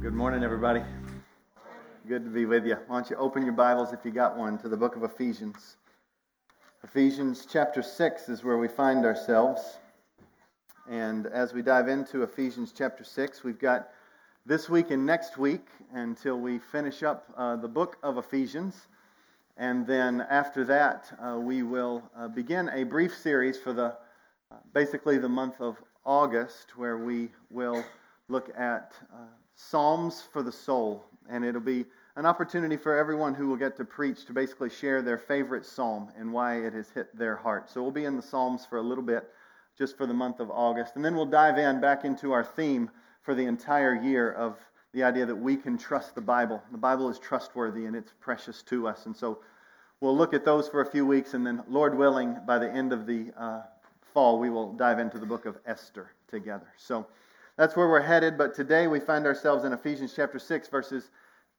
Good morning, everybody. Good to be with you. Why don't you open your Bibles, if you got one, to the book of Ephesians. Ephesians chapter 6 is where we find ourselves. And as we dive into Ephesians chapter 6, we've got this week and next week until we finish up uh, the book of Ephesians. And then after that, uh, we will uh, begin a brief series for the basically the month of August, where we will look at uh, Psalms for the soul. And it'll be an opportunity for everyone who will get to preach to basically share their favorite psalm and why it has hit their heart. So we'll be in the Psalms for a little bit, just for the month of August. And then we'll dive in back into our theme for the entire year of the idea that we can trust the Bible. The Bible is trustworthy and it's precious to us. And so we'll look at those for a few weeks. And then, Lord willing, by the end of the uh, fall, we will dive into the book of Esther together. So that's where we're headed. But today we find ourselves in Ephesians chapter 6, verses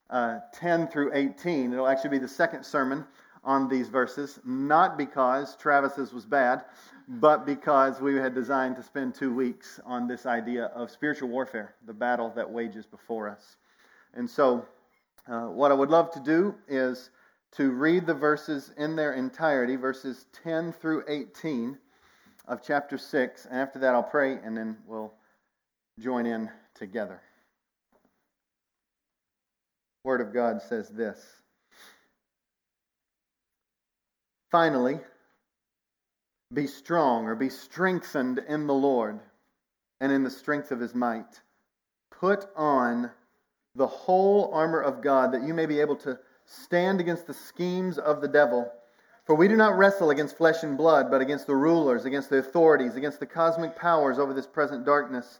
uh, 10 through 18. It'll actually be the second sermon on these verses, not because Travis's was bad, but because we had designed to spend two weeks on this idea of spiritual warfare, the battle that wages before us. And so, uh, what I would love to do is to read the verses in their entirety, verses 10 through 18 of chapter 6. And after that, I'll pray, and then we'll join in together. Word of God says this. Finally, be strong or be strengthened in the Lord and in the strength of his might. Put on the whole armor of God that you may be able to stand against the schemes of the devil. For we do not wrestle against flesh and blood, but against the rulers, against the authorities, against the cosmic powers over this present darkness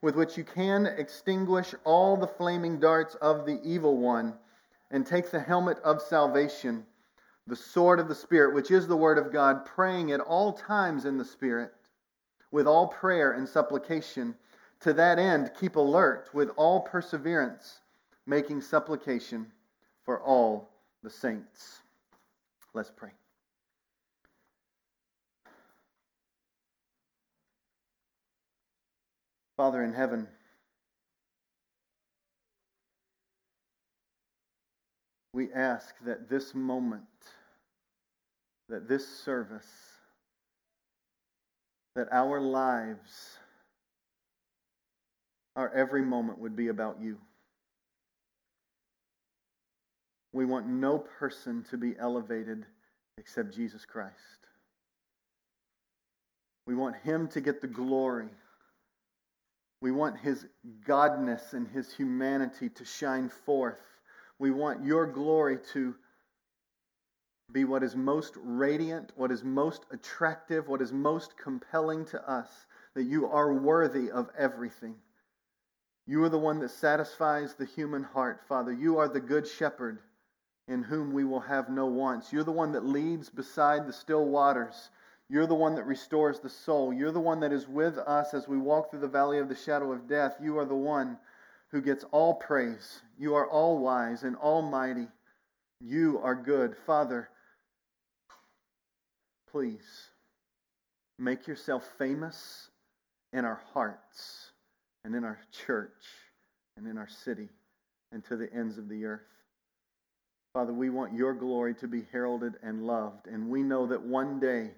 with which you can extinguish all the flaming darts of the evil one, and take the helmet of salvation, the sword of the Spirit, which is the word of God, praying at all times in the Spirit, with all prayer and supplication. To that end, keep alert with all perseverance, making supplication for all the saints. Let's pray. Father in heaven, we ask that this moment, that this service, that our lives, our every moment would be about you. We want no person to be elevated except Jesus Christ. We want him to get the glory we want his godness and his humanity to shine forth. We want your glory to be what is most radiant, what is most attractive, what is most compelling to us, that you are worthy of everything. You are the one that satisfies the human heart, Father. You are the good shepherd in whom we will have no wants. You're the one that leads beside the still waters. You're the one that restores the soul. You're the one that is with us as we walk through the valley of the shadow of death. You are the one who gets all praise. You are all wise and almighty. You are good. Father, please make yourself famous in our hearts and in our church and in our city and to the ends of the earth. Father, we want your glory to be heralded and loved. And we know that one day,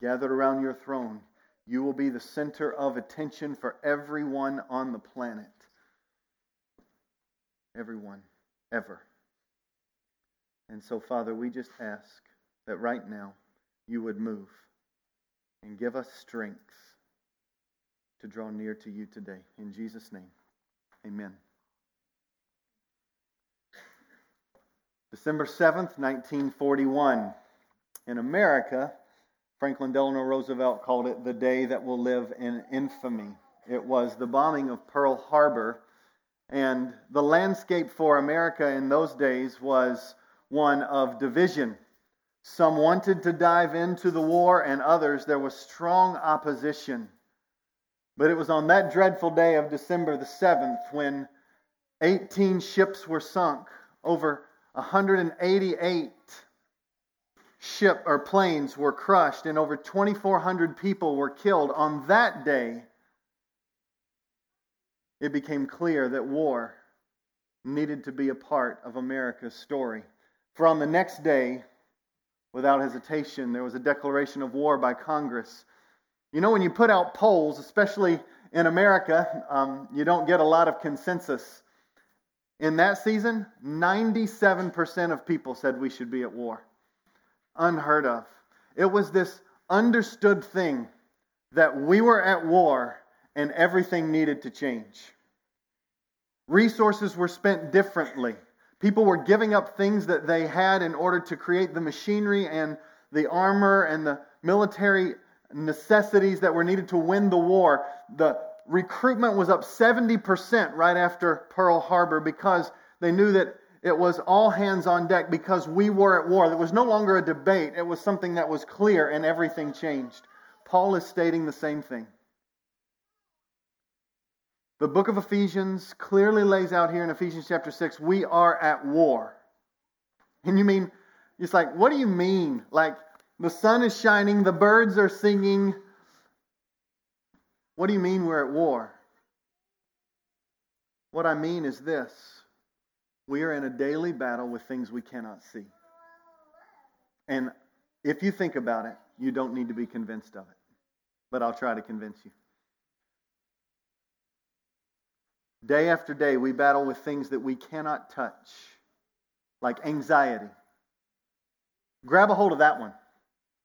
gathered around your throne, you will be the center of attention for everyone on the planet. Everyone, ever. And so, Father, we just ask that right now you would move and give us strength to draw near to you today. In Jesus' name, amen. December 7th, 1941. In America, Franklin Delano Roosevelt called it the day that will live in infamy. It was the bombing of Pearl Harbor, And the landscape for America in those days was one of division. Some wanted to dive into the war, and others, there was strong opposition. But it was on that dreadful day of December the 7th when 18 ships were sunk, over 188 ship or planes were crushed, and over 2,400 people were killed. On that day, it became clear that war needed to be a part of America's story. For on the next day, without hesitation, there was a declaration of war by Congress. You know, when you put out polls, especially in America, um, you don't get a lot of consensus. In that season, 97% of people said we should be at war. Unheard of. It was this understood thing that we were at war and everything needed to change. Resources were spent differently. People were giving up things that they had in order to create the machinery and the armor and the military necessities that were needed to win the war. The recruitment was up 70% right after Pearl Harbor because they knew that it was all hands on deck because we were at war. There was no longer a debate, it was something that was clear and everything changed. Paul is stating the same thing. The book of Ephesians clearly lays out here in Ephesians chapter 6 we are at war. And you mean, it's like, what do you mean? Like, the sun is shining, the birds are singing. What do you mean we're at war? What I mean is this we are in a daily battle with things we cannot see. And if you think about it, you don't need to be convinced of it. But I'll try to convince you. Day after day, we battle with things that we cannot touch, like anxiety. Grab a hold of that one.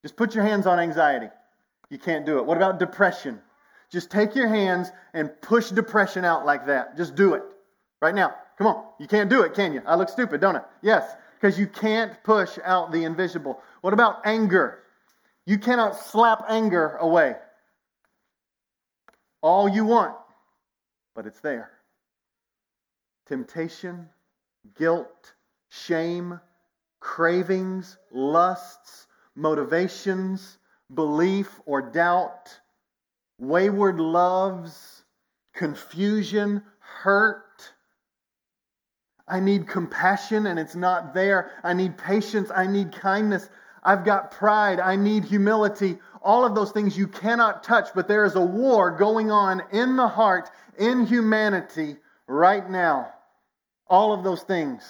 Just put your hands on anxiety. You can't do it. What about depression? Just take your hands and push depression out like that. Just do it. Right now. Come on. You can't do it, can you? I look stupid, don't I? Yes, because you can't push out the invisible. What about anger? You cannot slap anger away. All you want, but it's there temptation, guilt, shame, cravings, lusts, motivations, belief or doubt, wayward loves, confusion, hurt. I need compassion and it's not there. I need patience. I need kindness. I've got pride. I need humility. All of those things you cannot touch, but there is a war going on in the heart, in humanity right now. All of those things.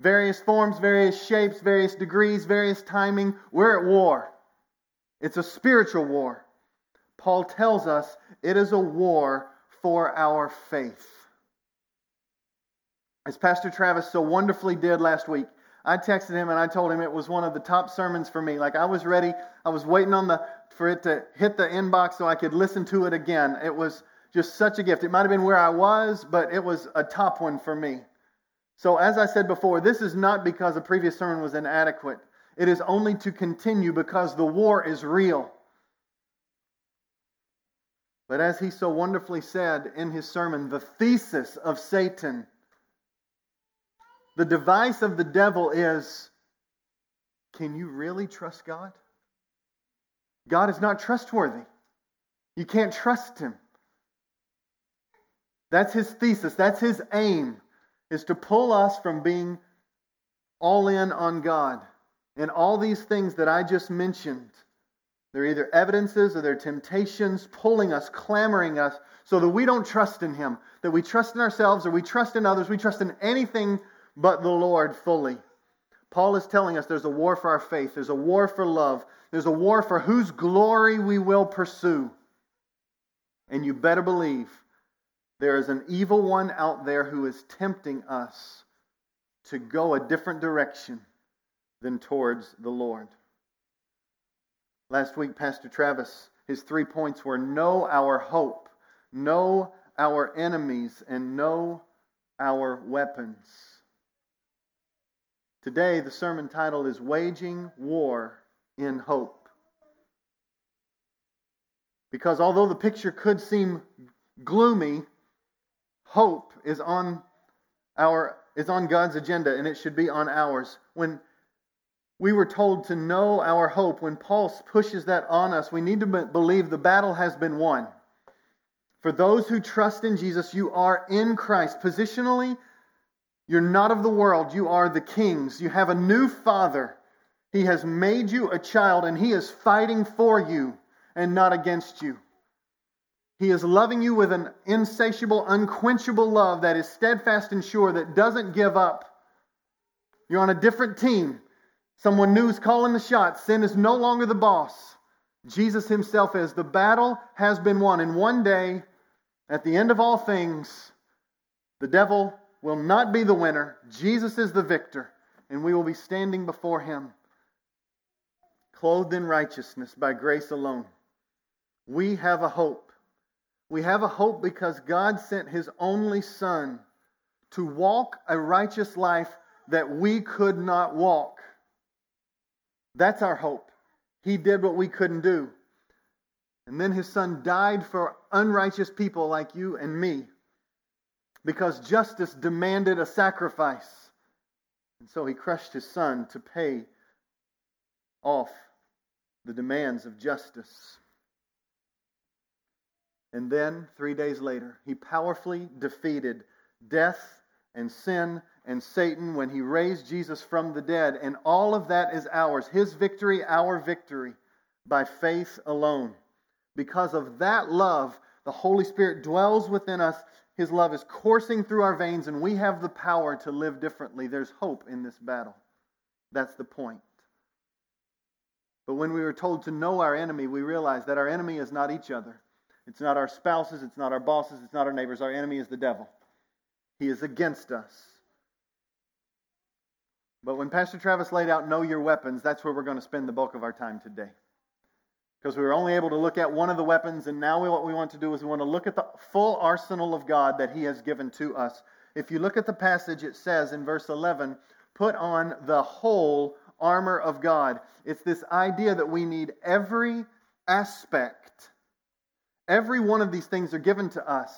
Various forms, various shapes, various degrees, various timing. We're at war. It's a spiritual war. Paul tells us it is a war for our faith. As Pastor Travis so wonderfully did last week, I texted him and I told him it was one of the top sermons for me. Like I was ready, I was waiting on the for it to hit the inbox so I could listen to it again. It was just such a gift. It might have been where I was, but it was a top one for me. So, as I said before, this is not because a previous sermon was inadequate. It is only to continue because the war is real. But as he so wonderfully said in his sermon, the thesis of Satan, the device of the devil is can you really trust God? God is not trustworthy. You can't trust him. That's his thesis, that's his aim is to pull us from being all in on God. And all these things that I just mentioned, they're either evidences or they're temptations pulling us, clamoring us, so that we don't trust in Him, that we trust in ourselves or we trust in others, we trust in anything but the Lord fully. Paul is telling us there's a war for our faith, there's a war for love, there's a war for whose glory we will pursue. And you better believe there is an evil one out there who is tempting us to go a different direction than towards the Lord. Last week, Pastor Travis, his three points were know our hope, know our enemies, and know our weapons. Today, the sermon title is Waging War in Hope. Because although the picture could seem gloomy, hope is on our is on God's agenda and it should be on ours. When we were told to know our hope, when Paul pushes that on us, we need to believe the battle has been won. For those who trust in Jesus, you are in Christ. Positionally, you're not of the world, you are the king's. You have a new father. He has made you a child, and he is fighting for you and not against you. He is loving you with an insatiable, unquenchable love that is steadfast and sure, that doesn't give up. You're on a different team. Someone new is calling the shots. Sin is no longer the boss. Jesus himself is. The battle has been won. And one day, at the end of all things, the devil will not be the winner. Jesus is the victor. And we will be standing before him, clothed in righteousness by grace alone. We have a hope we have a hope because God sent his only Son to walk a righteous life that we could not walk. That's our hope. He did what we couldn't do. And then his son died for unrighteous people like you and me because justice demanded a sacrifice. And so he crushed his son to pay off the demands of justice. And then, three days later, he powerfully defeated death and sin and Satan when he raised Jesus from the dead. And all of that is ours. His victory, our victory, by faith alone. Because of that love, the Holy Spirit dwells within us. His love is coursing through our veins, and we have the power to live differently. There's hope in this battle. That's the point. But when we were told to know our enemy, we realized that our enemy is not each other. It's not our spouses, it's not our bosses, it's not our neighbors. Our enemy is the devil. He is against us. But when Pastor Travis laid out Know Your Weapons, that's where we're going to spend the bulk of our time today. Because we were only able to look at one of the weapons, and now we, what we want to do is we want to look at the full arsenal of God that He has given to us. If you look at the passage, it says in verse 11, put on the whole armor of God. It's this idea that we need every aspect Every one of these things are given to us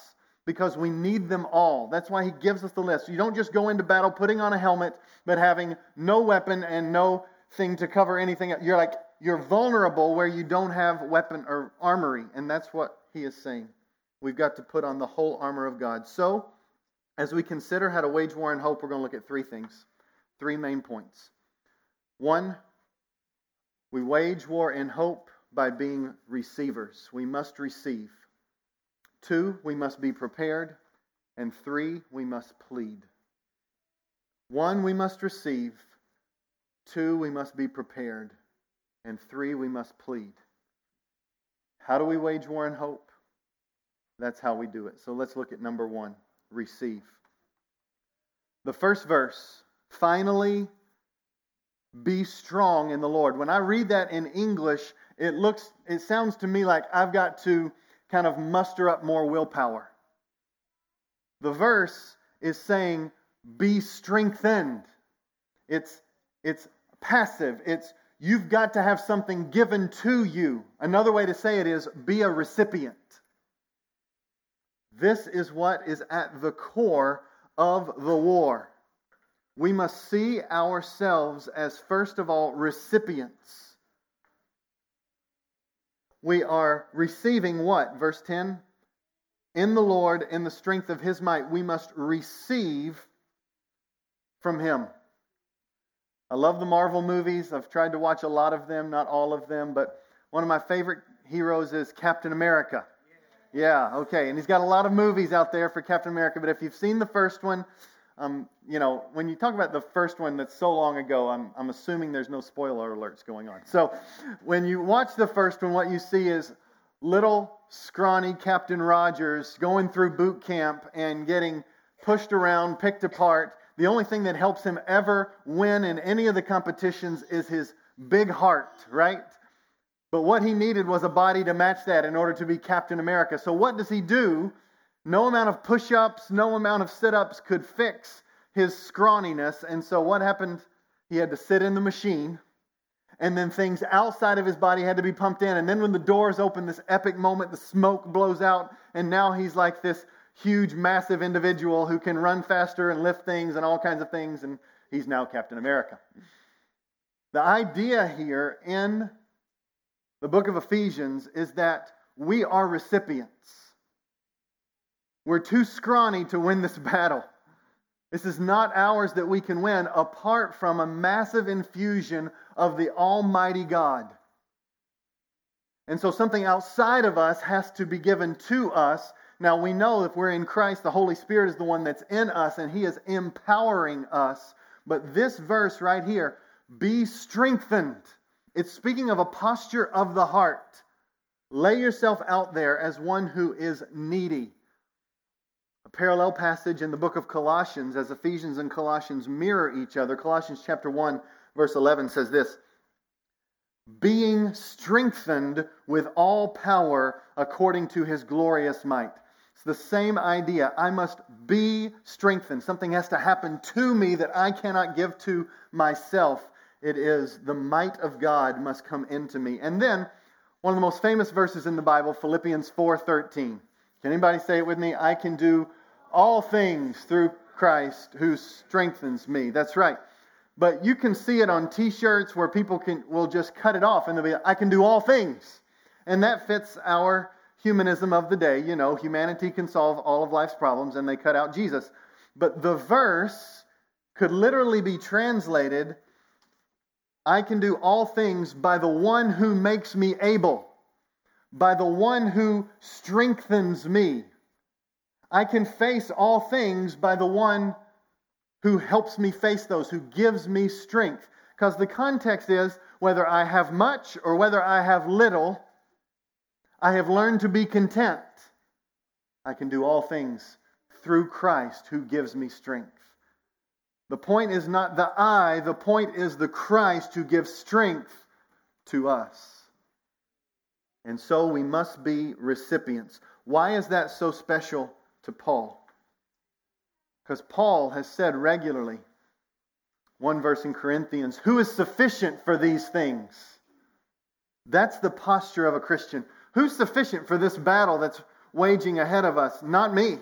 because we need them all. That's why he gives us the list. You don't just go into battle putting on a helmet, but having no weapon and no thing to cover anything. You're like, you're vulnerable where you don't have weapon or armory. And that's what he is saying. We've got to put on the whole armor of God. So, as we consider how to wage war in hope, we're going to look at three things, three main points. One, we wage war in hope by being receivers. We must receive. Two, we must be prepared. And three, we must plead. One, we must receive. Two, we must be prepared. And three, we must plead. How do we wage war in hope? That's how we do it. So let's look at number one receive. The first verse, finally, be strong in the Lord. When I read that in English, it looks, it sounds to me like I've got to kind of muster up more willpower. The verse is saying, be strengthened. It's, it's passive. It's, you've got to have something given to you. Another way to say it is, be a recipient. This is what is at the core of the war. We must see ourselves as, first of all, recipients we are receiving what? Verse 10 In the Lord, in the strength of his might, we must receive from him. I love the Marvel movies. I've tried to watch a lot of them, not all of them, but one of my favorite heroes is Captain America. Yeah, okay. And he's got a lot of movies out there for Captain America, but if you've seen the first one, um, you know, when you talk about the first one that's so long ago, I'm, I'm assuming there's no spoiler alerts going on. So when you watch the first one, what you see is little scrawny Captain Rogers going through boot camp and getting pushed around, picked apart. The only thing that helps him ever win in any of the competitions is his big heart, right? But what he needed was a body to match that in order to be Captain America. So what does he do? No amount of push ups, no amount of sit ups could fix his scrawniness. And so what happened? He had to sit in the machine, and then things outside of his body had to be pumped in. And then when the doors open, this epic moment, the smoke blows out, and now he's like this huge, massive individual who can run faster and lift things and all kinds of things, and he's now Captain America. The idea here in the book of Ephesians is that we are recipients. We're too scrawny to win this battle. This is not ours that we can win apart from a massive infusion of the Almighty God. And so something outside of us has to be given to us. Now we know if we're in Christ, the Holy Spirit is the one that's in us and He is empowering us. But this verse right here, be strengthened. It's speaking of a posture of the heart. Lay yourself out there as one who is needy. A parallel passage in the book of Colossians, as Ephesians and Colossians mirror each other. Colossians chapter 1, verse 11 says this Being strengthened with all power according to his glorious might. It's the same idea. I must be strengthened. Something has to happen to me that I cannot give to myself. It is the might of God must come into me. And then one of the most famous verses in the Bible, Philippians 4:13. Can anybody say it with me? I can do all things through Christ who strengthens me. That's right. But you can see it on t-shirts where people can will just cut it off and they'll be I can do all things. And that fits our humanism of the day. You know, humanity can solve all of life's problems and they cut out Jesus. But the verse could literally be translated I can do all things by the one who makes me able, by the one who strengthens me. I can face all things by the one who helps me face those, who gives me strength. Because the context is whether I have much or whether I have little, I have learned to be content. I can do all things through Christ who gives me strength. The point is not the I, the point is the Christ who gives strength to us. And so we must be recipients. Why is that so special to Paul? Because Paul has said regularly, one verse in Corinthians, who is sufficient for these things? That's the posture of a Christian. Who's sufficient for this battle that's waging ahead of us? Not me.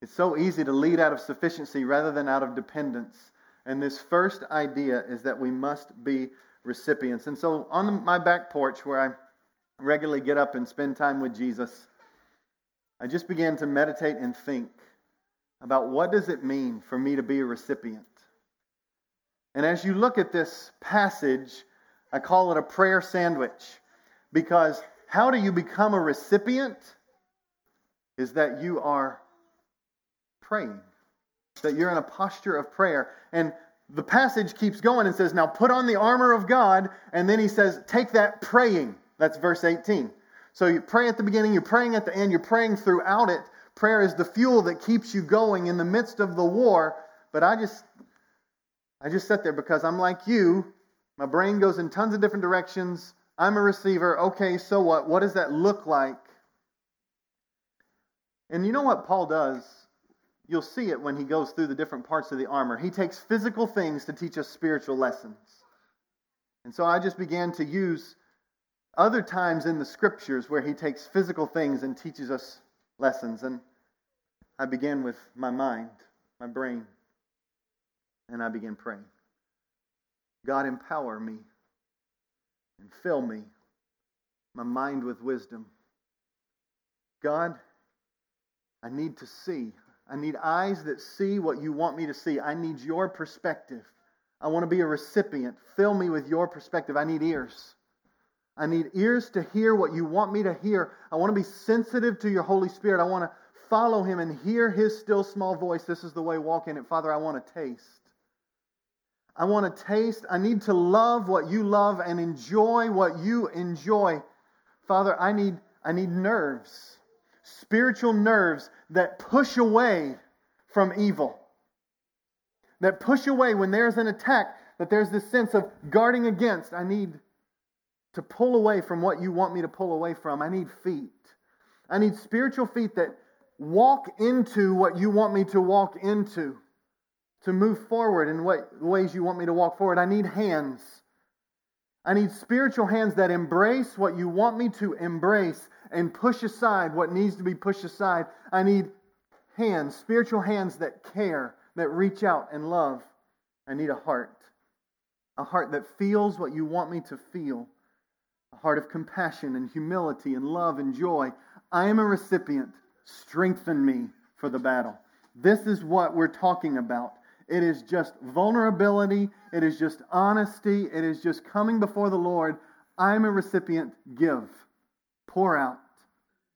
It's so easy to lead out of sufficiency rather than out of dependence. And this first idea is that we must be recipients. And so on my back porch, where I regularly get up and spend time with Jesus, I just began to meditate and think about what does it mean for me to be a recipient. And as you look at this passage, I call it a prayer sandwich because how do you become a recipient? Is that you are praying, that you're in a posture of prayer. And the passage keeps going and says, Now put on the armor of God. And then he says, Take that praying. That's verse 18. So you pray at the beginning, you're praying at the end, you're praying throughout it. Prayer is the fuel that keeps you going in the midst of the war. But I just I just sit there because I'm like you. My brain goes in tons of different directions. I'm a receiver. Okay, so what? What does that look like? And you know what Paul does? You'll see it when he goes through the different parts of the armor. He takes physical things to teach us spiritual lessons. And so I just began to use other times in the scriptures where he takes physical things and teaches us lessons. And I began with my mind, my brain, and I began praying. God, empower me and fill me, my mind with wisdom. God, I need to see. I need eyes that see what you want me to see. I need your perspective. I want to be a recipient. Fill me with your perspective. I need ears. I need ears to hear what you want me to hear. I want to be sensitive to your Holy Spirit. I want to follow him and hear his still small voice. This is the way, walk in it. Father, I want to taste. I want to taste. I need to love what you love and enjoy what you enjoy. Father, I need, I need nerves spiritual nerves that push away from evil. That push away when there's an attack, that there's this sense of guarding against. I need to pull away from what you want me to pull away from. I need feet. I need spiritual feet that walk into what you want me to walk into, to move forward in what ways you want me to walk forward. I need hands. I need spiritual hands that embrace what you want me to embrace and push aside what needs to be pushed aside. I need hands, spiritual hands that care, that reach out and love. I need a heart, a heart that feels what you want me to feel, a heart of compassion and humility and love and joy. I am a recipient. Strengthen me for the battle. This is what we're talking about. It is just vulnerability. It is just honesty. It is just coming before the Lord. I'm a recipient. Give. Pour out.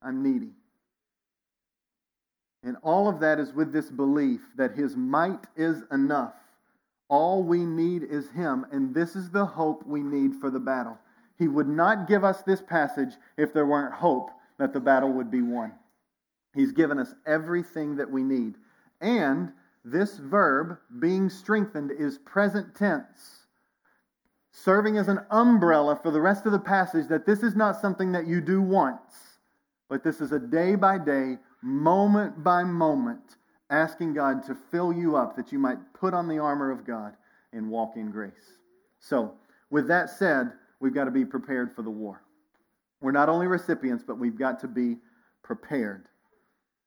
I'm needy. And all of that is with this belief that His might is enough. All we need is Him, and this is the hope we need for the battle. He would not give us this passage if there weren't hope that the battle would be won. He's given us everything that we need. And this verb, being strengthened, is present tense, serving as an umbrella for the rest of the passage that this is not something that you do once, but this is a day by day, moment by moment, asking God to fill you up that you might put on the armor of God and walk in grace. So, with that said, we've got to be prepared for the war. We're not only recipients, but we've got to be prepared.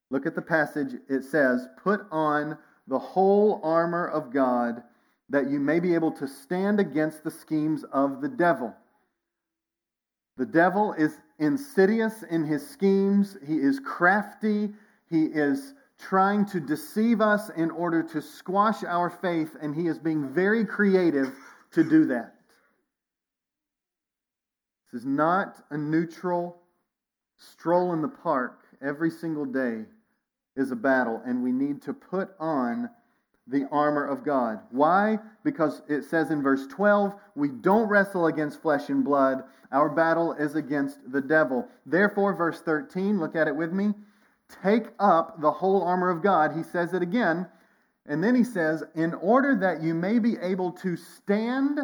Look at the passage. It says, Put on the whole armor of God that you may be able to stand against the schemes of the devil. The devil is insidious in his schemes, he is crafty, he is trying to deceive us in order to squash our faith, and he is being very creative to do that. This is not a neutral stroll in the park every single day is a battle, and we need to put on the armor of God. Why? Because it says in verse 12, we don't wrestle against flesh and blood. Our battle is against the devil. Therefore, verse 13, look at it with me. Take up the whole armor of God. He says it again. And then he says, in order that you may be able to stand,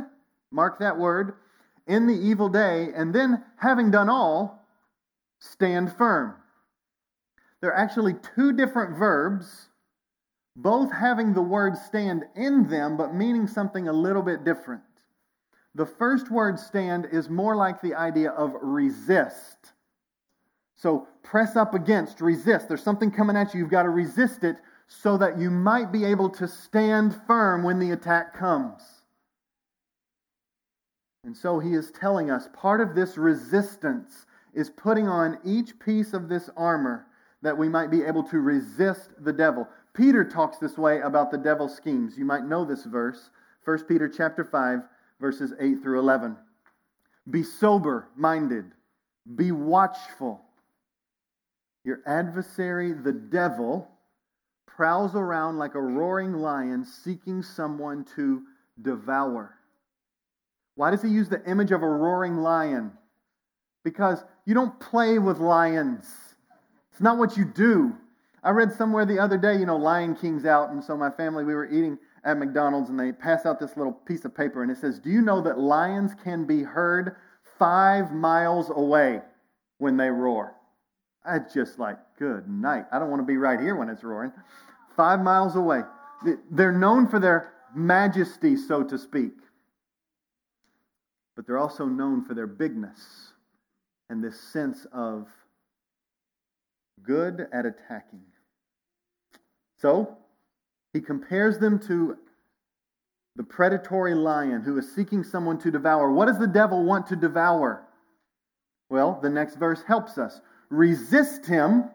mark that word, in the evil day, and then, having done all, stand firm. There are actually two different verbs, both having the word stand in them, but meaning something a little bit different. The first word stand is more like the idea of resist. So press up against, resist. There's something coming at you, you've got to resist it so that you might be able to stand firm when the attack comes. And so he is telling us part of this resistance is putting on each piece of this armor that we might be able to resist the devil. Peter talks this way about the devil's schemes. You might know this verse, 1 Peter chapter 5, verses 8 through 11. Be sober minded, be watchful. Your adversary, the devil, prowls around like a roaring lion seeking someone to devour. Why does he use the image of a roaring lion? Because you don't play with lions. It's not what you do. I read somewhere the other day, you know, Lion King's out, and so my family, we were eating at McDonald's, and they pass out this little piece of paper, and it says, Do you know that lions can be heard five miles away when they roar? I just like, good night. I don't want to be right here when it's roaring. Five miles away. They're known for their majesty, so to speak. But they're also known for their bigness and this sense of good at attacking. So, he compares them to the predatory lion who is seeking someone to devour. What does the devil want to devour? Well, the next verse helps us. Resist him,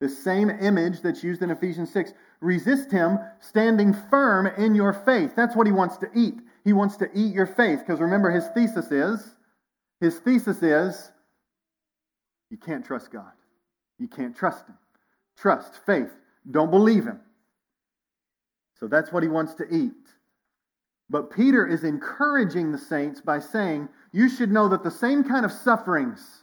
the same image that's used in Ephesians 6. Resist him standing firm in your faith. That's what he wants to eat. He wants to eat your faith because remember his thesis is his thesis is you can't trust God. You can't trust him. Trust, faith. Don't believe him. So that's what he wants to eat. But Peter is encouraging the saints by saying, You should know that the same kind of sufferings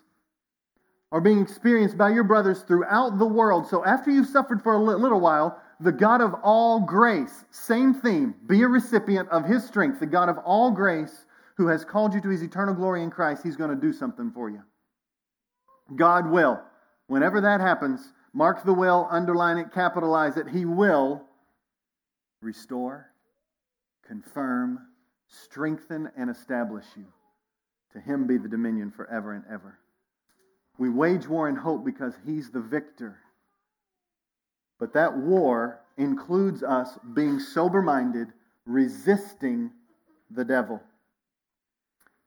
are being experienced by your brothers throughout the world. So after you've suffered for a little while, the God of all grace, same theme, be a recipient of his strength. The God of all grace, who has called you to his eternal glory in Christ, he's going to do something for you. God will. Whenever that happens, mark the will, underline it, capitalize it. He will restore, confirm, strengthen, and establish you. To him be the dominion forever and ever. We wage war in hope because he's the victor. But that war includes us being sober minded, resisting the devil.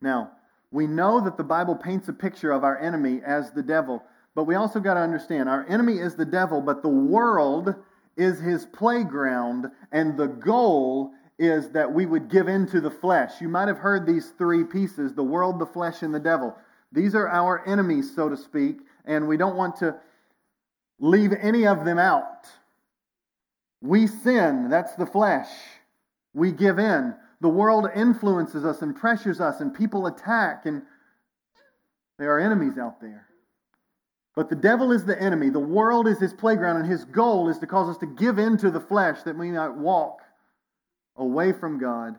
Now, we know that the Bible paints a picture of our enemy as the devil, but we also got to understand our enemy is the devil, but the world is his playground, and the goal is that we would give in to the flesh. You might have heard these three pieces the world, the flesh, and the devil. These are our enemies, so to speak, and we don't want to leave any of them out. We sin, that's the flesh. We give in. The world influences us and pressures us, and people attack, and there are enemies out there. But the devil is the enemy. The world is his playground, and his goal is to cause us to give in to the flesh that we might walk away from God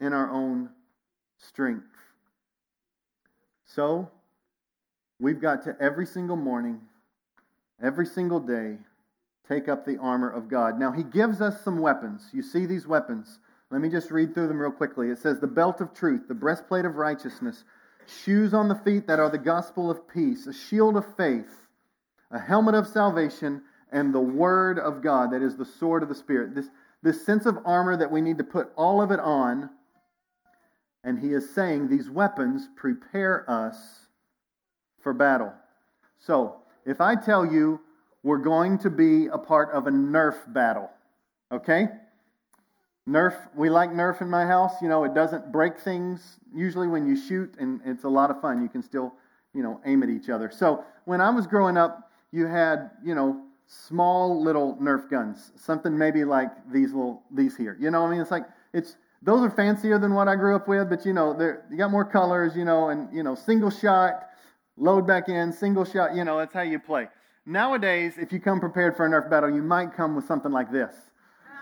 in our own strength. So, we've got to every single morning, every single day, take up the armor of God. Now, he gives us some weapons. You see these weapons. Let me just read through them real quickly. It says, The belt of truth, the breastplate of righteousness, shoes on the feet that are the gospel of peace, a shield of faith, a helmet of salvation, and the word of God, that is the sword of the Spirit. This, this sense of armor that we need to put all of it on. And he is saying these weapons prepare us for battle. So, if I tell you we're going to be a part of a Nerf battle, okay? Nerf, we like Nerf in my house. You know, it doesn't break things usually when you shoot, and it's a lot of fun. You can still, you know, aim at each other. So when I was growing up, you had, you know, small little Nerf guns, something maybe like these little these here. You know, I mean, it's like it's those are fancier than what I grew up with, but you know, they're you got more colors, you know, and you know, single shot, load back in, single shot. You know, that's how you play. Nowadays, if you come prepared for a Nerf battle, you might come with something like this.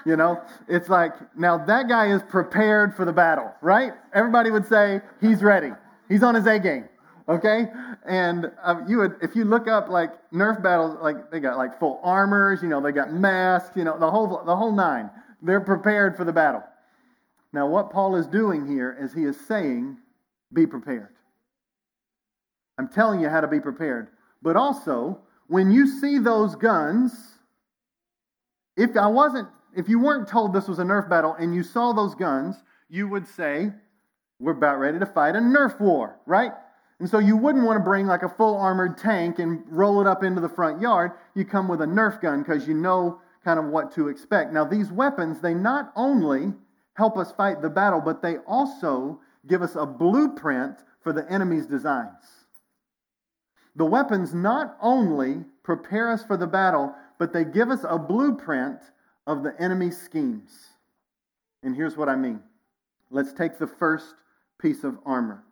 You know, it's like, now that guy is prepared for the battle, right? Everybody would say he's ready. He's on his A game, okay? And uh, you would, if you look up like Nerf battles, like they got like full armors, you know, they got masks, you know, the whole, the whole nine. They're prepared for the battle. Now, what Paul is doing here is he is saying, be prepared. I'm telling you how to be prepared. But also, when you see those guns, if I wasn't if you weren't told this was a Nerf battle and you saw those guns, you would say, We're about ready to fight a Nerf war, right? And so you wouldn't want to bring like a full armored tank and roll it up into the front yard. You come with a Nerf gun because you know kind of what to expect. Now, these weapons, they not only help us fight the battle, but they also give us a blueprint for the enemy's designs. The weapons not only prepare us for the battle, but they give us a blueprint of the enemy's schemes. And here's what I mean. Let's take the first piece of armor.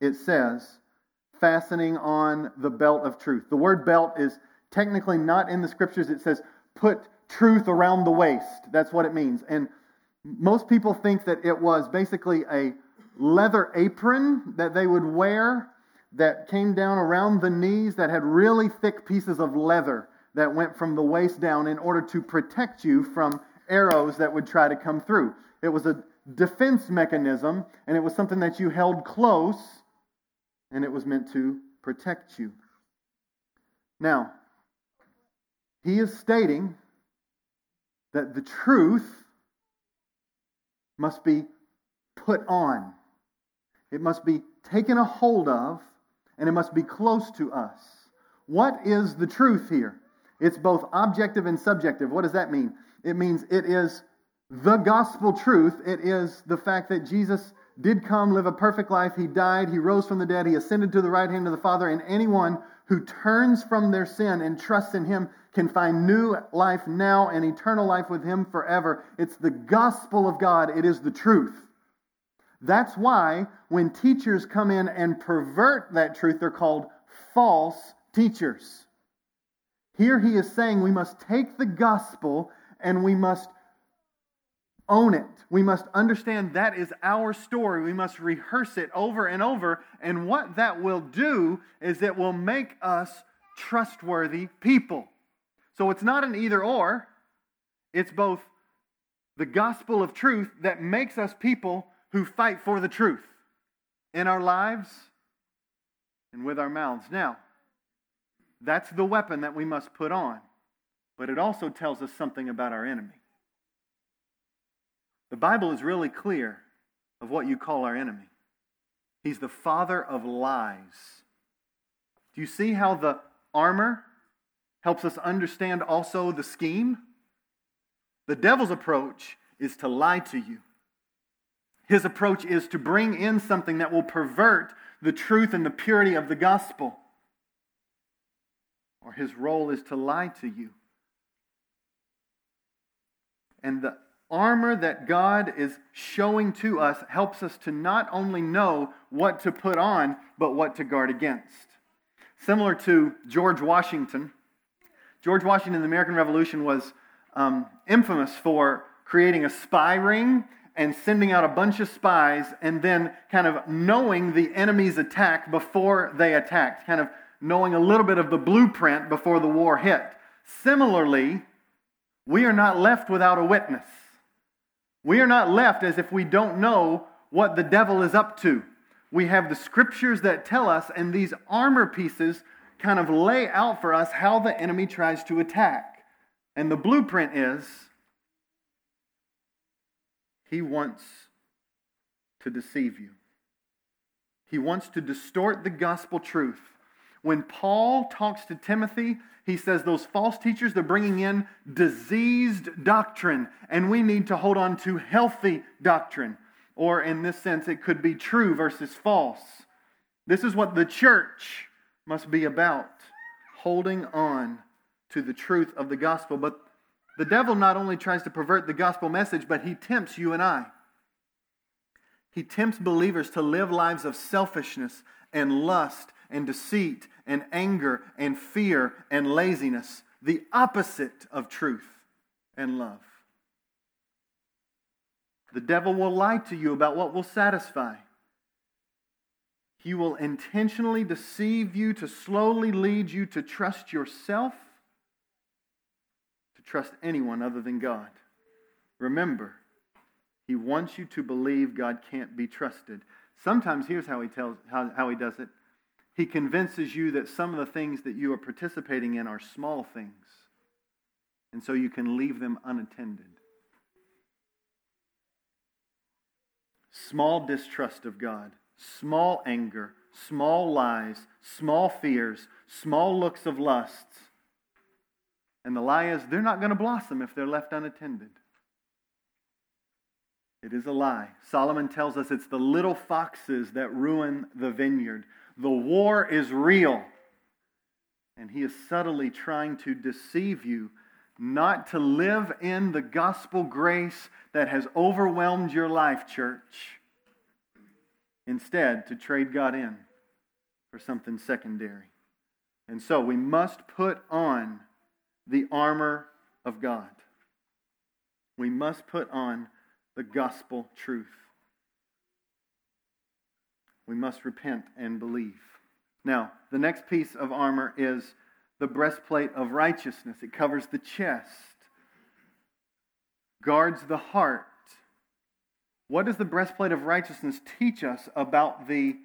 It says, fastening on the belt of truth. The word belt is technically not in the scriptures. It says, put truth around the waist. That's what it means. And most people think that it was basically a leather apron that they would wear that came down around the knees that had really thick pieces of leather that went from the waist down in order to protect you from arrows that would try to come through. It was a defense mechanism, and it was something that you held close, and it was meant to protect you. Now, he is stating that the truth must be put on, it must be taken a hold of, and it must be close to us. What is the truth here? It's both objective and subjective. What does that mean? It means it is the gospel truth. It is the fact that Jesus did come, live a perfect life. He died, he rose from the dead, he ascended to the right hand of the Father, and anyone who turns from their sin and trusts in him can find new life now and eternal life with him forever. It's the gospel of God, it is the truth. That's why when teachers come in and pervert that truth, they're called false teachers. Here he is saying we must take the gospel and we must own it. We must understand that is our story. We must rehearse it over and over. And what that will do is it will make us trustworthy people. So it's not an either or, it's both the gospel of truth that makes us people who fight for the truth in our lives and with our mouths. Now, That's the weapon that we must put on. But it also tells us something about our enemy. The Bible is really clear of what you call our enemy. He's the father of lies. Do you see how the armor helps us understand also the scheme? The devil's approach is to lie to you. His approach is to bring in something that will pervert the truth and the purity of the gospel. Or his role is to lie to you. And the armor that God is showing to us helps us to not only know what to put on, but what to guard against. Similar to George Washington, George Washington in the American Revolution was um, infamous for creating a spy ring and sending out a bunch of spies and then kind of knowing the enemy's attack before they attacked, kind of knowing a little bit of the blueprint before the war hit. Similarly, we are not left without a witness. We are not left as if we don't know what the devil is up to. We have the scriptures that tell us, and these armor pieces kind of lay out for us how the enemy tries to attack. And the blueprint is he wants to deceive you. He wants to distort the gospel truth. When Paul talks to Timothy, he says those false teachers, they're bringing in diseased doctrine, and we need to hold on to healthy doctrine. Or in this sense, it could be true versus false. This is what the church must be about holding on to the truth of the gospel. But the devil not only tries to pervert the gospel message, but he tempts you and I. He tempts believers to live lives of selfishness and lust and deceit and anger and fear and laziness, the opposite of truth and love. The devil will lie to you about what will satisfy. He will intentionally deceive you to slowly lead you to trust yourself to trust anyone other than God. Remember, he wants you to believe God can't be trusted. Sometimes here's how he tells how, how he does it. He convinces you that some of the things that you are participating in are small things. And so you can leave them unattended. Small distrust of God, small anger, small lies, small fears, small looks of lusts and the lie is they're not going to blossom if they're left unattended. It is a lie. Solomon tells us it's the little foxes that ruin the vineyard. The war is real. And he is subtly trying to deceive you not to live in the gospel grace that has overwhelmed your life, church. Instead, to trade God in for something secondary. And so we must put on the armor of God. We must put on the gospel truth. We must repent and believe. Now, the next piece of armor is the breastplate of righteousness. It covers the chest, guards the heart. What does the breastplate of righteousness teach us about the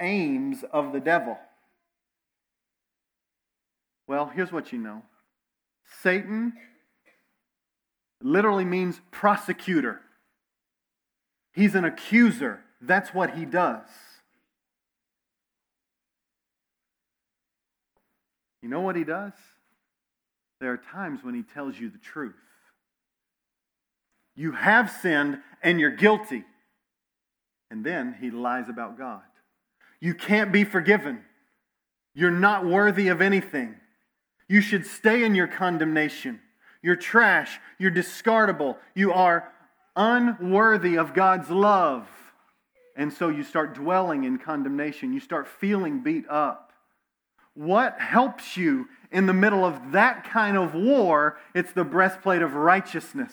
aims of the devil? Well, here's what you know Satan literally means prosecutor. He's an accuser. That's what he does. You know what he does? There are times when he tells you the truth. You have sinned and you're guilty. And then he lies about God. You can't be forgiven. You're not worthy of anything. You should stay in your condemnation. You're trash. You're discardable. You are unworthy of God's love. And so you start dwelling in condemnation. You start feeling beat up. What helps you in the middle of that kind of war? It's the breastplate of righteousness.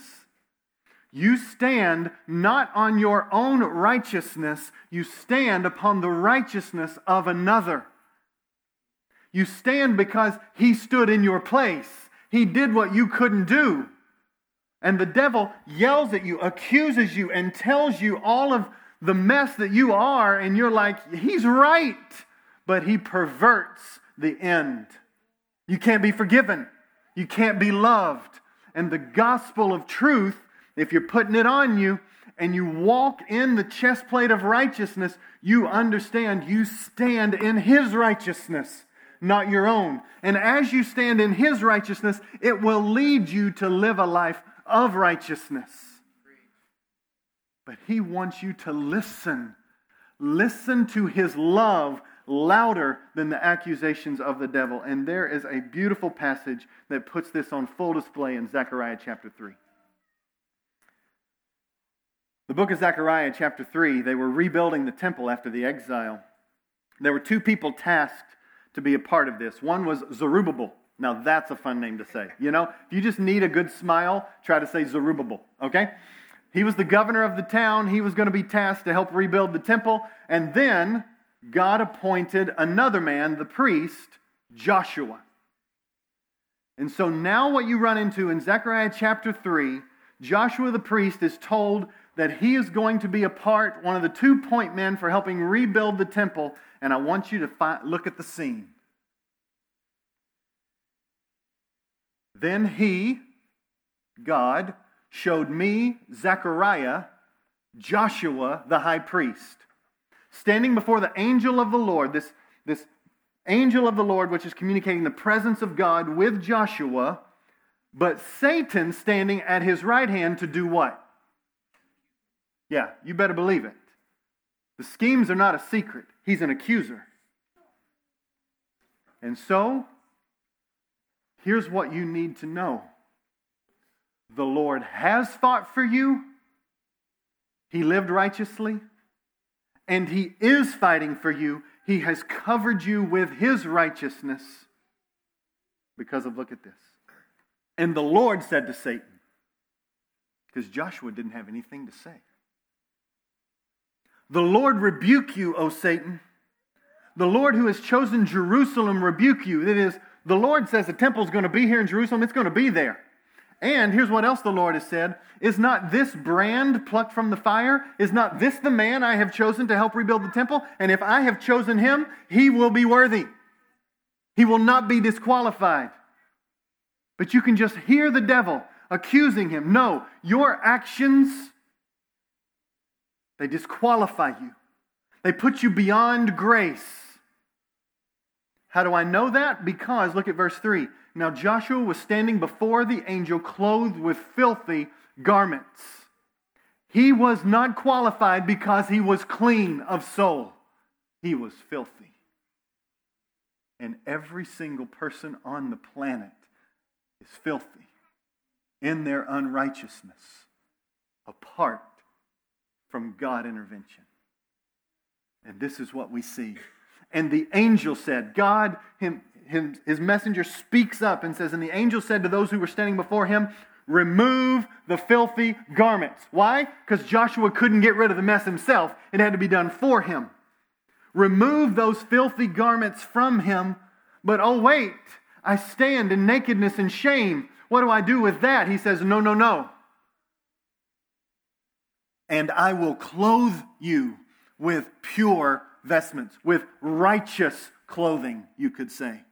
You stand not on your own righteousness, you stand upon the righteousness of another. You stand because he stood in your place. He did what you couldn't do. And the devil yells at you, accuses you, and tells you all of the mess that you are, and you're like, he's right. But he perverts the end. You can't be forgiven. You can't be loved. And the gospel of truth, if you're putting it on you and you walk in the chest plate of righteousness, you understand you stand in His righteousness, not your own. And as you stand in His righteousness, it will lead you to live a life of righteousness. But He wants you to listen. Listen to His love louder than the accusations of the devil. And there is a beautiful passage that puts this on full display in Zechariah chapter 3. The book of Zechariah, chapter 3, they were rebuilding the temple after the exile. There were two people tasked to be a part of this. One was Zerubbabel. Now, that's a fun name to say. You know, if you just need a good smile, try to say Zerubbabel, okay? He was the governor of the town. He was going to be tasked to help rebuild the temple. And then God appointed another man, the priest, Joshua. And so now, what you run into in Zechariah chapter 3, Joshua the priest is told that he is going to be a part, one of the two point men for helping rebuild the temple. And I want you to look at the scene. Then he, God, showed me, Zechariah, Joshua the high priest standing before the angel of the Lord, this, this angel of the Lord, which is communicating the presence of God with Joshua, but Satan standing at his right hand to do what? Yeah, you better believe it. The schemes are not a secret, he's an accuser. And so, here's what you need to know the Lord has fought for you, he lived righteously and he is fighting for you. He has covered you with his righteousness because of, look at this. And the Lord said to Satan, because Joshua didn't have anything to say, The Lord rebuke you, O Satan. The Lord who has chosen Jerusalem rebuke you. That is, the Lord says the temple is going to be here in Jerusalem, it's going to be there. And here's what else the Lord has said Is not this brand plucked from the fire? Is not this the man I have chosen to help rebuild the temple? And if I have chosen him, he will be worthy. He will not be disqualified. But you can just hear the devil accusing him. No, your actions, they disqualify you, they put you beyond grace. How do I know that? Because, look at verse 3. Now Joshua was standing before the angel clothed with filthy garments. He was not qualified because he was clean of soul, he was filthy. And every single person on the planet is filthy in their unrighteousness apart from God intervention. And this is what we see. And the angel said, God, him, him, his messenger speaks up and says, And the angel said to those who were standing before him, Remove the filthy garments. Why? Because Joshua couldn't get rid of the mess himself, it had to be done for him. Remove those filthy garments from him, but oh, wait, I stand in nakedness and shame. What do I do with that? He says, No, no, no. And I will clothe you with pure vestments, with righteous clothing, you could say.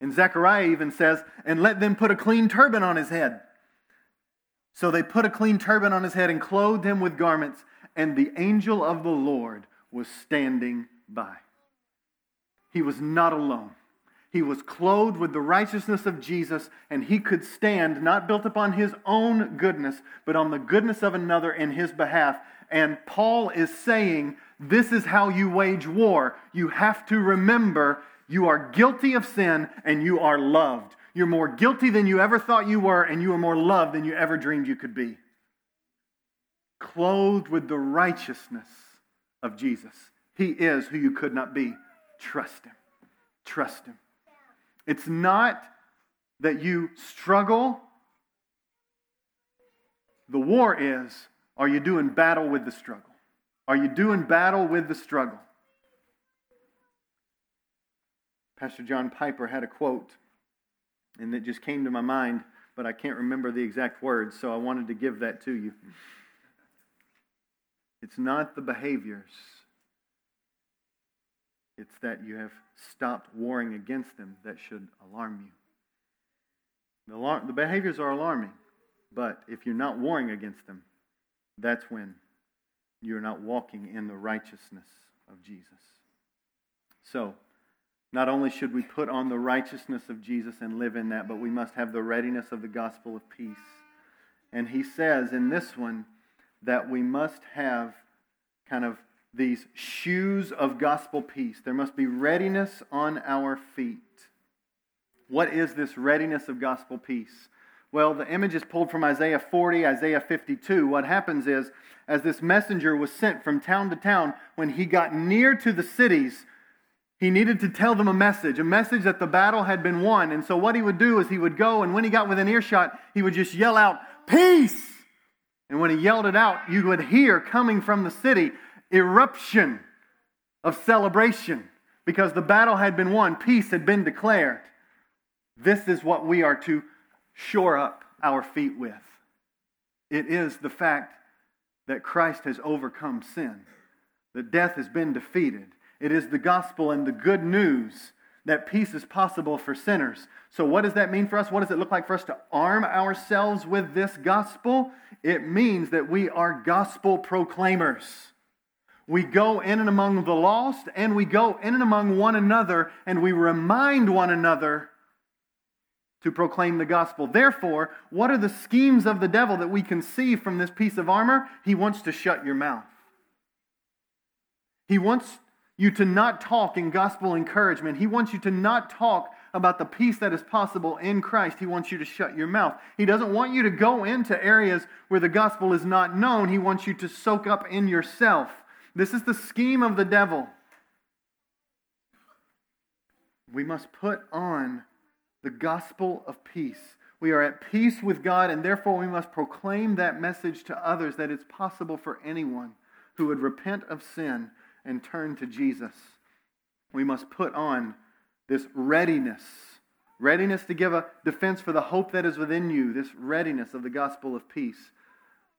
And Zechariah even says, and let them put a clean turban on his head. So they put a clean turban on his head and clothed him with garments, and the angel of the Lord was standing by. He was not alone. He was clothed with the righteousness of Jesus, and he could stand not built upon his own goodness, but on the goodness of another in his behalf. And Paul is saying, This is how you wage war. You have to remember you are guilty of sin and you are loved. You're more guilty than you ever thought you were, and you are more loved than you ever dreamed you could be. Clothed with the righteousness of Jesus. He is who you could not be. Trust Him. Trust Him. It's not that you struggle. The war is are you doing battle with the struggle? Are you doing battle with the struggle? Pastor John Piper had a quote, and it just came to my mind, but I can't remember the exact words, so I wanted to give that to you. It's not the behaviors, It's that you have stopped warring against them that should alarm you. The, alarm, the behaviors are alarming, but if you're not warring against them, that's when you're not walking in the righteousness of Jesus. So, not only should we put on the righteousness of Jesus and live in that, but we must have the readiness of the gospel of peace. And he says in this one that we must have kind of these shoes of gospel peace. There must be readiness on our feet. What is this readiness of gospel peace? Well, the image is pulled from Isaiah 40, Isaiah 52. What happens is, as this messenger was sent from town to town, when he got near to the cities, he needed to tell them a message, a message that the battle had been won. And so, what he would do is he would go, and when he got within earshot, he would just yell out, Peace! And when he yelled it out, you would hear coming from the city eruption of celebration because the battle had been won, peace had been declared. This is what we are to shore up our feet with. It is the fact that Christ has overcome sin, that death has been defeated, it is the gospel and the good news that peace is possible for sinners. So, what does that mean for us? What does it look like for us to arm ourselves with this gospel? It means that we are gospel proclaimers. We go in and among the lost, and we go in and among one another, and we remind one another to proclaim the gospel. Therefore, what are the schemes of the devil that we can see from this piece of armor? He wants to shut your mouth. He wants you to not talk in gospel encouragement. He wants you to not talk about the peace that is possible in Christ. He wants you to shut your mouth. He doesn't want you to go into areas where the gospel is not known. He wants you to soak up in yourself. This is the scheme of the devil. We must put on the gospel of peace. We are at peace with God, and therefore we must proclaim that message to others that it's possible for anyone who would repent of sin and turn to Jesus. We must put on this readiness readiness to give a defense for the hope that is within you, this readiness of the gospel of peace.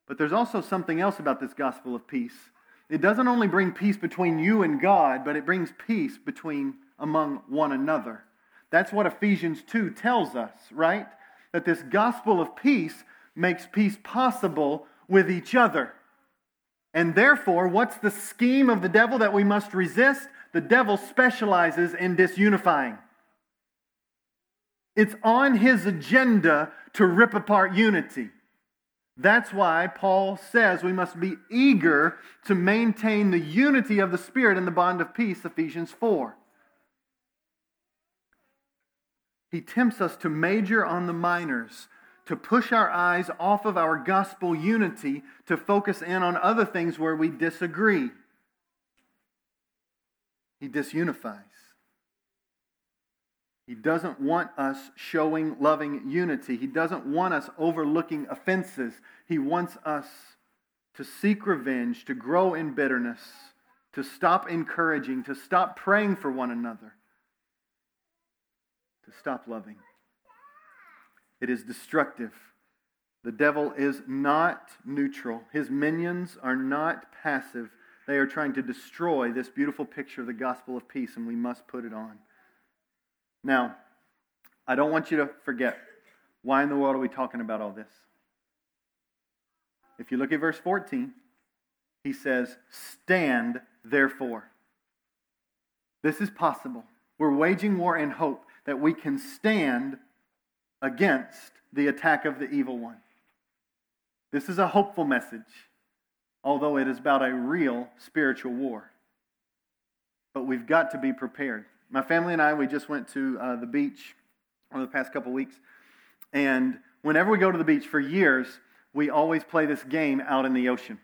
But there's also something else about this gospel of peace. It doesn't only bring peace between you and God, but it brings peace between among one another. That's what Ephesians 2 tells us, right? That this gospel of peace makes peace possible with each other. And therefore, what's the scheme of the devil that we must resist? The devil specializes in disunifying. It's on his agenda to rip apart unity. That's why Paul says we must be eager to maintain the unity of the Spirit in the bond of peace, Ephesians 4. He tempts us to major on the minors to push our eyes off of our gospel unity to focus in on other things where we disagree. He disunifies. He doesn't want us showing loving unity. He doesn't want us overlooking offenses. He wants us to seek revenge, to grow in bitterness, to stop encouraging, to stop praying for one another, to stop loving. It is destructive. The devil is not neutral. His minions are not passive. They are trying to destroy this beautiful picture of the gospel of peace, and we must put it on. Now, I don't want you to forget why in the world are we talking about all this? If you look at verse 14, he says, Stand therefore. This is possible. We're waging war in hope that we can stand against the attack of the evil one. This is a hopeful message, although it is about a real spiritual war. But we've got to be prepared. My family and I, we just went to uh, the beach over the past couple weeks. And whenever we go to the beach for years, we always play this game out in the ocean.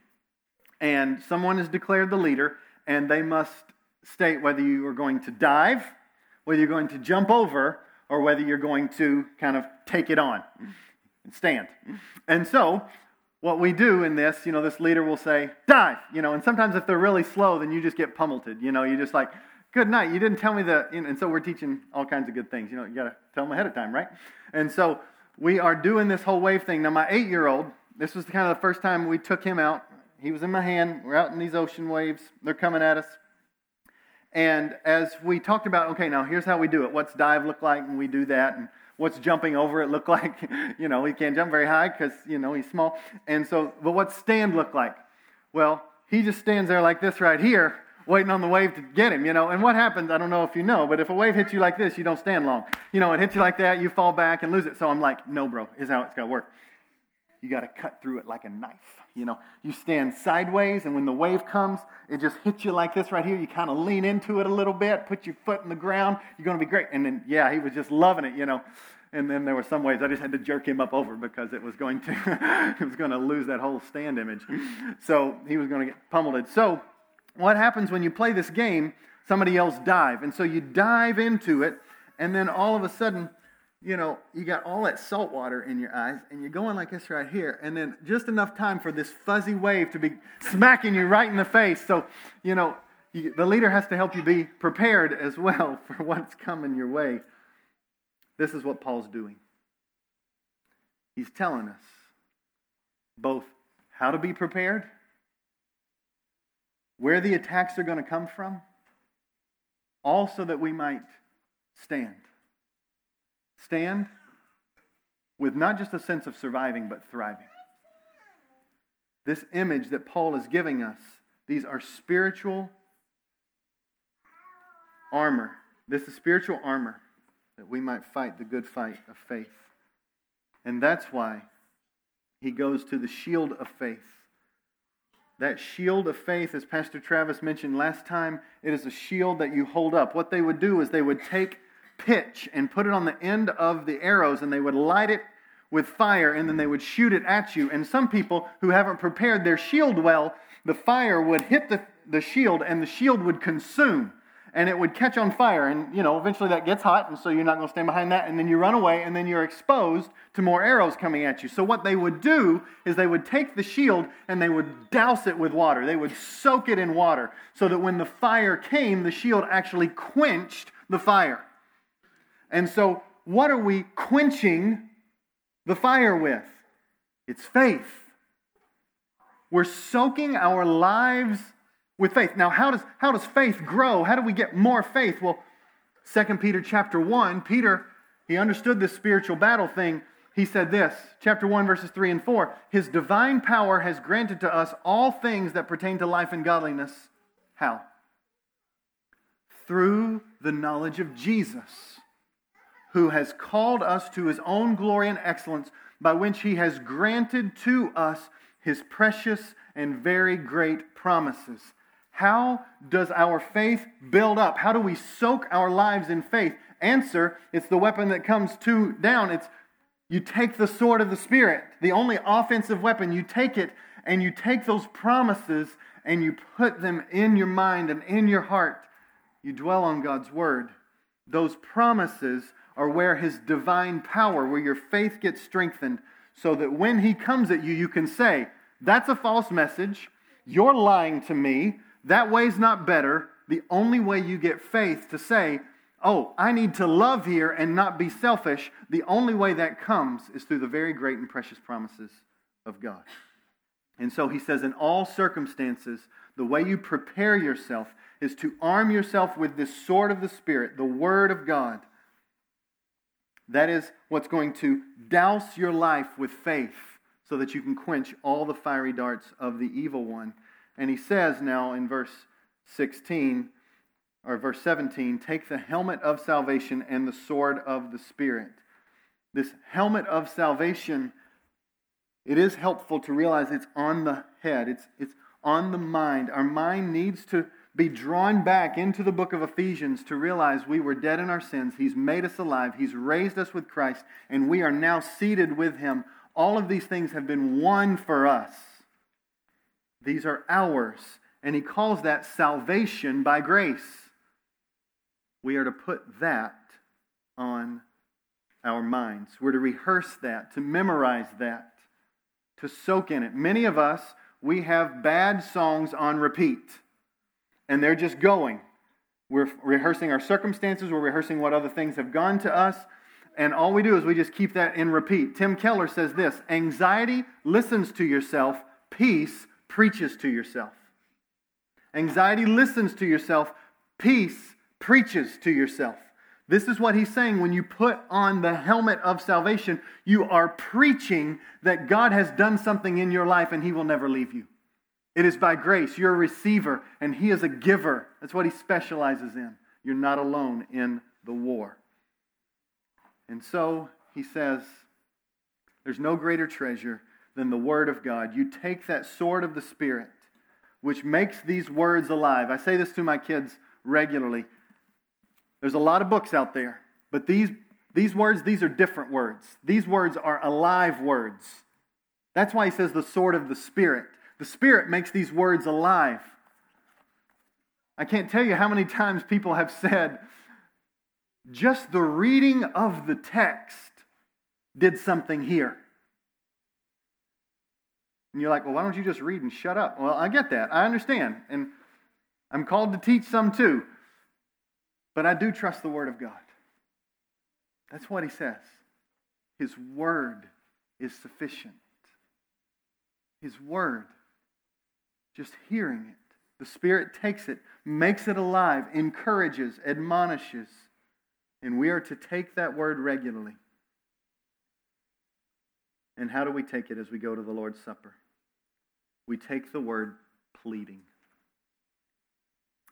And someone is declared the leader, and they must state whether you are going to dive, whether you're going to jump over, or whether you're going to kind of take it on and stand. And so, what we do in this, you know, this leader will say, dive, you know, and sometimes if they're really slow, then you just get pummeled. You know, you just like, good night. You didn't tell me that. And so we're teaching all kinds of good things. You know, you got to tell them ahead of time, right? And so we are doing this whole wave thing. Now, my eight year old, this was kind of the first time we took him out. He was in my hand. We're out in these ocean waves. They're coming at us. And as we talked about, okay, now here's how we do it. What's dive look like? when we do that. And what's jumping over it look like? you know, he can't jump very high because, you know, he's small. And so, but what's stand look like? Well, he just stands there like this right here, waiting on the wave to get him, you know. And what happens, I don't know if you know, but if a wave hits you like this, you don't stand long. You know, it hits you like that, you fall back and lose it. So I'm like, no, bro, is how it's going to work. You got to cut through it like a knife. You know, you stand sideways, and when the wave comes, it just hits you like this right here. You kind of lean into it a little bit, put your foot in the ground. You're going to be great. And then, yeah, he was just loving it, you know. And then there were some ways I just had to jerk him up over because it was going to, it was going to lose that whole stand image. So he was going to get pummeled. So what happens when you play this game? Somebody else dive, and so you dive into it, and then all of a sudden you know, you got all that salt water in your eyes, and you're going like this right here, and then just enough time for this fuzzy wave to be smacking you right in the face. So, you know, you, the leader has to help you be prepared as well for what's coming your way. This is what Paul's doing. He's telling us both how to be prepared, where the attacks are going to come from, all so that we might stand. Stand with not just a sense of surviving, but thriving. This image that Paul is giving us, these are spiritual armor. This is spiritual armor that we might fight the good fight of faith. And that's why he goes to the shield of faith. That shield of faith, as Pastor Travis mentioned last time, it is a shield that you hold up. What they would do is they would take pitch and put it on the end of the arrows, and they would light it with fire, and then they would shoot it at you. And some people who haven't prepared their shield well, the fire would hit the, the shield, and the shield would consume and it would catch on fire. And, you know, eventually that gets hot, and so you're not going to stand behind that. And then you run away, and then you're exposed to more arrows coming at you. So, what they would do is they would take the shield and they would douse it with water. They would soak it in water so that when the fire came, the shield actually quenched the fire. And so, what are we quenching the fire with? It's faith. We're soaking our lives with faith. Now, how does, how does faith grow? How do we get more faith? Well, 2 Peter chapter 1, Peter, he understood this spiritual battle thing. He said this, chapter 1, verses 3 and 4 His divine power has granted to us all things that pertain to life and godliness. How? Through the knowledge of Jesus who has called us to his own glory and excellence, by which he has granted to us his precious and very great promises. How does our faith build up? How do we soak our lives in faith? Answer it's the weapon that comes to down. It's you take the sword of the Spirit, the only offensive weapon. You take it and you take those promises and you put them in your mind and in your heart. You dwell on God's word. Those promises are where his divine power, where your faith gets strengthened, so that when he comes at you, you can say, That's a false message. You're lying to me. That way's not better. The only way you get faith to say, Oh, I need to love here and not be selfish, the only way that comes is through the very great and precious promises of God. And so he says, in all circumstances, the way you prepare yourself is to arm yourself with this sword of the Spirit, the Word of God that is what's going to douse your life with faith so that you can quench all the fiery darts of the evil one. And he says now in verse 16 or verse 17 take the helmet of salvation and the sword of the Spirit. This helmet of salvation, it is helpful to realize it's on the head, it's, it's on the mind. Our mind needs to be drawn back into the book of Ephesians to realize we were dead in our sins. He's made us alive. He's raised us with Christ, and we are now seated with Him. All of these things have been won for us. These are ours. And He calls that salvation by grace. We are to put that on our minds. We're to rehearse that, to memorize that, to soak in it. Many of us, we have bad songs on repeat and they're just going. We're rehearsing our circumstances, we're rehearsing what other things have gone to us, and all we do is we just keep that in repeat. Tim Keller says this anxiety listens to yourself, peace preaches to yourself. Anxiety listens to yourself, Peace preaches to yourself. This is what he's saying when you put on the helmet of salvation, you are preaching that God has done something in your life and he will never leave you. It is by grace. You're a receiver and he is a giver. That's what he specializes in. You're not alone in the war. And so he says, there's no greater treasure than the Word of God. You take that sword of the Spirit, which makes these words alive. I say this to my kids regularly. There's a lot of books out there, but these, these words, these are different words. These words are alive words. That's why he says the sword of the Spirit. The Spirit makes these words alive. I can't tell you how many times people have said, just the reading of the text did something here. And you're like, well, why don't you just read and shut up? Well, I get that. I understand. And I'm called to teach some too. But I do trust the Word of God. That's what he says. His Word is sufficient. His Word, just hearing it, the Spirit takes it, makes it alive, encourages, admonishes. And we are to take that Word regularly. And how do we take it as we go to the Lord's Supper? We take the word pleading.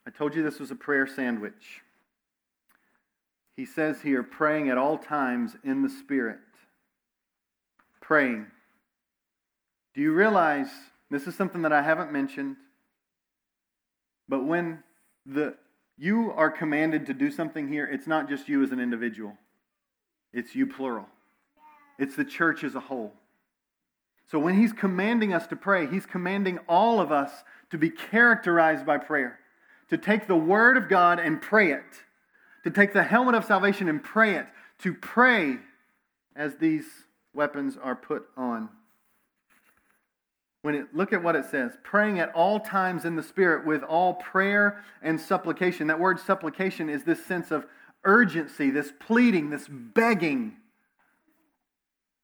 I told you this was a prayer sandwich. He says here, praying at all times in the Spirit. Praying. Do you realize this is something that I haven't mentioned? But when the you are commanded to do something here, it's not just you as an individual. It's you plural. It's the church as a whole. So when he's commanding us to pray, he's commanding all of us to be characterized by prayer, to take the word of God and pray it, to take the helmet of salvation and pray it, to pray as these weapons are put on. When it, look at what it says praying at all times in the Spirit with all prayer and supplication. That word supplication is this sense of urgency, this pleading, this begging.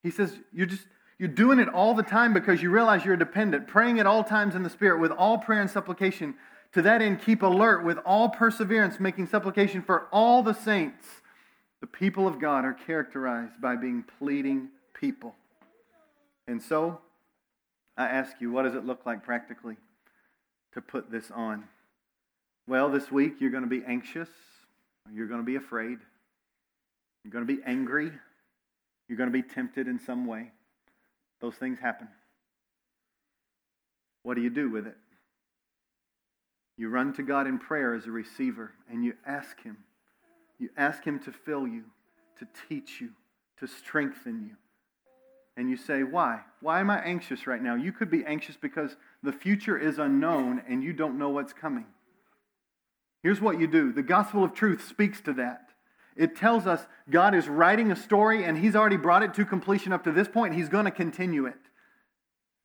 He says, You're just, you're doing it all the time because you realize you're dependent, praying at all times in the Spirit with all prayer and supplication. To that end, keep alert with all perseverance, making supplication for all the saints. The people of God are characterized by being pleading people. And so, I ask you, what does it look like practically to put this on? Well, this week you're going to be anxious, you're going to be afraid, you're going to be angry, you're going to be tempted in some way. Those things happen. What do you do with it? You run to God in prayer as a receiver and you ask Him. You ask Him to fill you, to teach you, to strengthen you. And you say, Why? Why am I anxious right now? You could be anxious because the future is unknown and you don't know what's coming. Here's what you do the gospel of truth speaks to that. It tells us God is writing a story and He's already brought it to completion up to this point. He's going to continue it.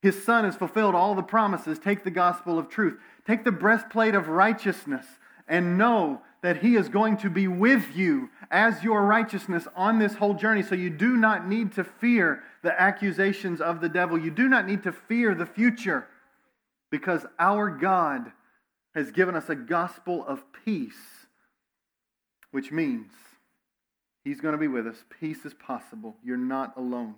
His Son has fulfilled all the promises. Take the gospel of truth, take the breastplate of righteousness, and know that He is going to be with you as your righteousness on this whole journey. So you do not need to fear the accusations of the devil. You do not need to fear the future because our God has given us a gospel of peace, which means He's going to be with us. Peace is possible. You're not alone.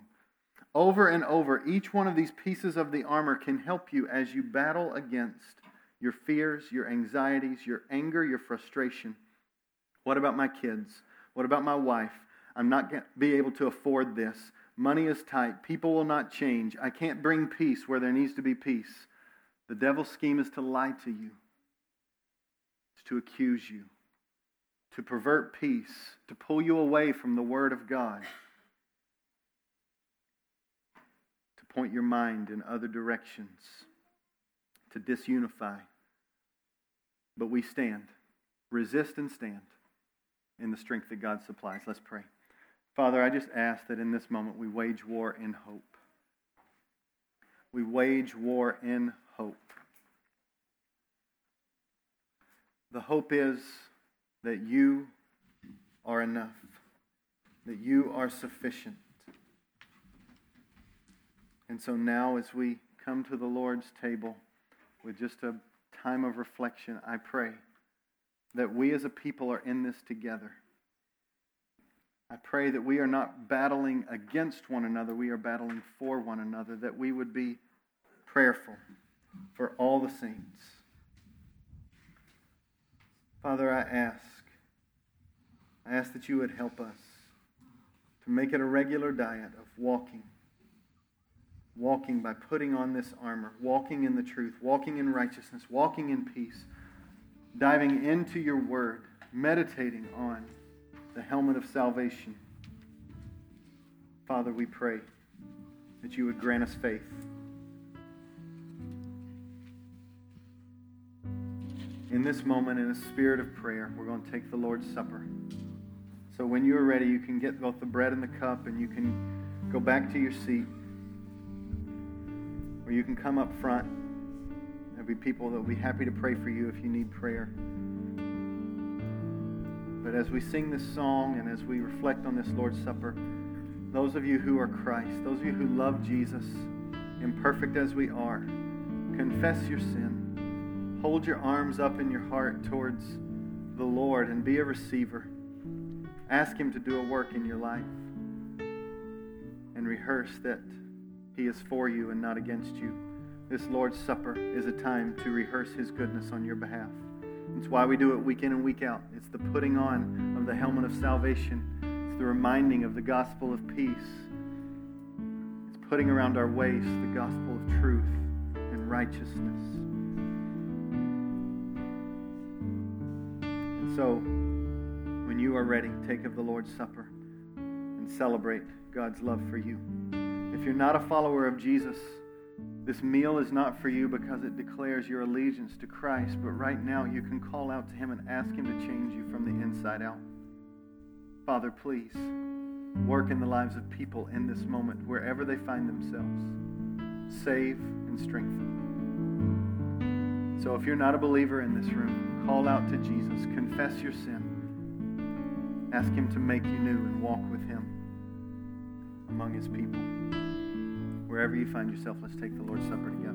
Over and over, each one of these pieces of the armor can help you as you battle against your fears, your anxieties, your anger, your frustration. What about my kids? What about my wife? I'm not going to be able to afford this. Money is tight. People will not change. I can't bring peace where there needs to be peace. The devil's scheme is to lie to you, it's to accuse you to pervert peace, to pull you away from the Word of God, to point your mind in other directions, to disunify. But we stand, resist and stand in the strength that God supplies. Let's pray. Father, I just ask that in this moment we wage war in hope. We wage war in hope. The hope is that you are enough, that you are sufficient. And so now, as we come to the Lord's table with just a time of reflection, I pray that we as a people are in this together. I pray that we are not battling against one another, we are battling for one another, that we would be prayerful for all the saints. Father, I ask, I ask that you would help us to make it a regular diet of walking. Walking by putting on this armor, walking in the truth, walking in righteousness, walking in peace, diving into your word, meditating on the helmet of salvation. Father, we pray that you would grant us faith. In this moment, in a spirit of prayer, we're going to take the Lord's Supper. So when you are ready, you can get both the bread and the cup, and you can go back to your seat. Or you can come up front. Be people that will be happy to pray for you if you need prayer. But as we sing this song and as we reflect on this Lord's Supper, those of you who are Christ, those of you who love Jesus, imperfect as we are, confess your sin. Hold your arms up in your heart towards the Lord and be a receiver. Ask Him to do a work in your life and rehearse that He is for you and not against you. This Lord's Supper is a time to rehearse His goodness on your behalf. It's why we do it week in and week out. It's the putting on of the helmet of salvation. It's the reminding of the gospel of peace. It's putting around our waist the gospel of truth and righteousness. And so, when you are ready, take of the Lord's Supper and celebrate God's love for you. If you're not a follower of Jesus, this meal is not for you because it declares your allegiance to Christ, but right now you can call out to Him and ask Him to change you from the inside out. Father, please work in the lives of people in this moment, wherever they find themselves. Save and strengthen. So if you're not a believer in this room, call out to Jesus, confess your sin, ask Him to make you new and walk with Him among His people. Wherever you find yourself, let's take the Lord's Supper together.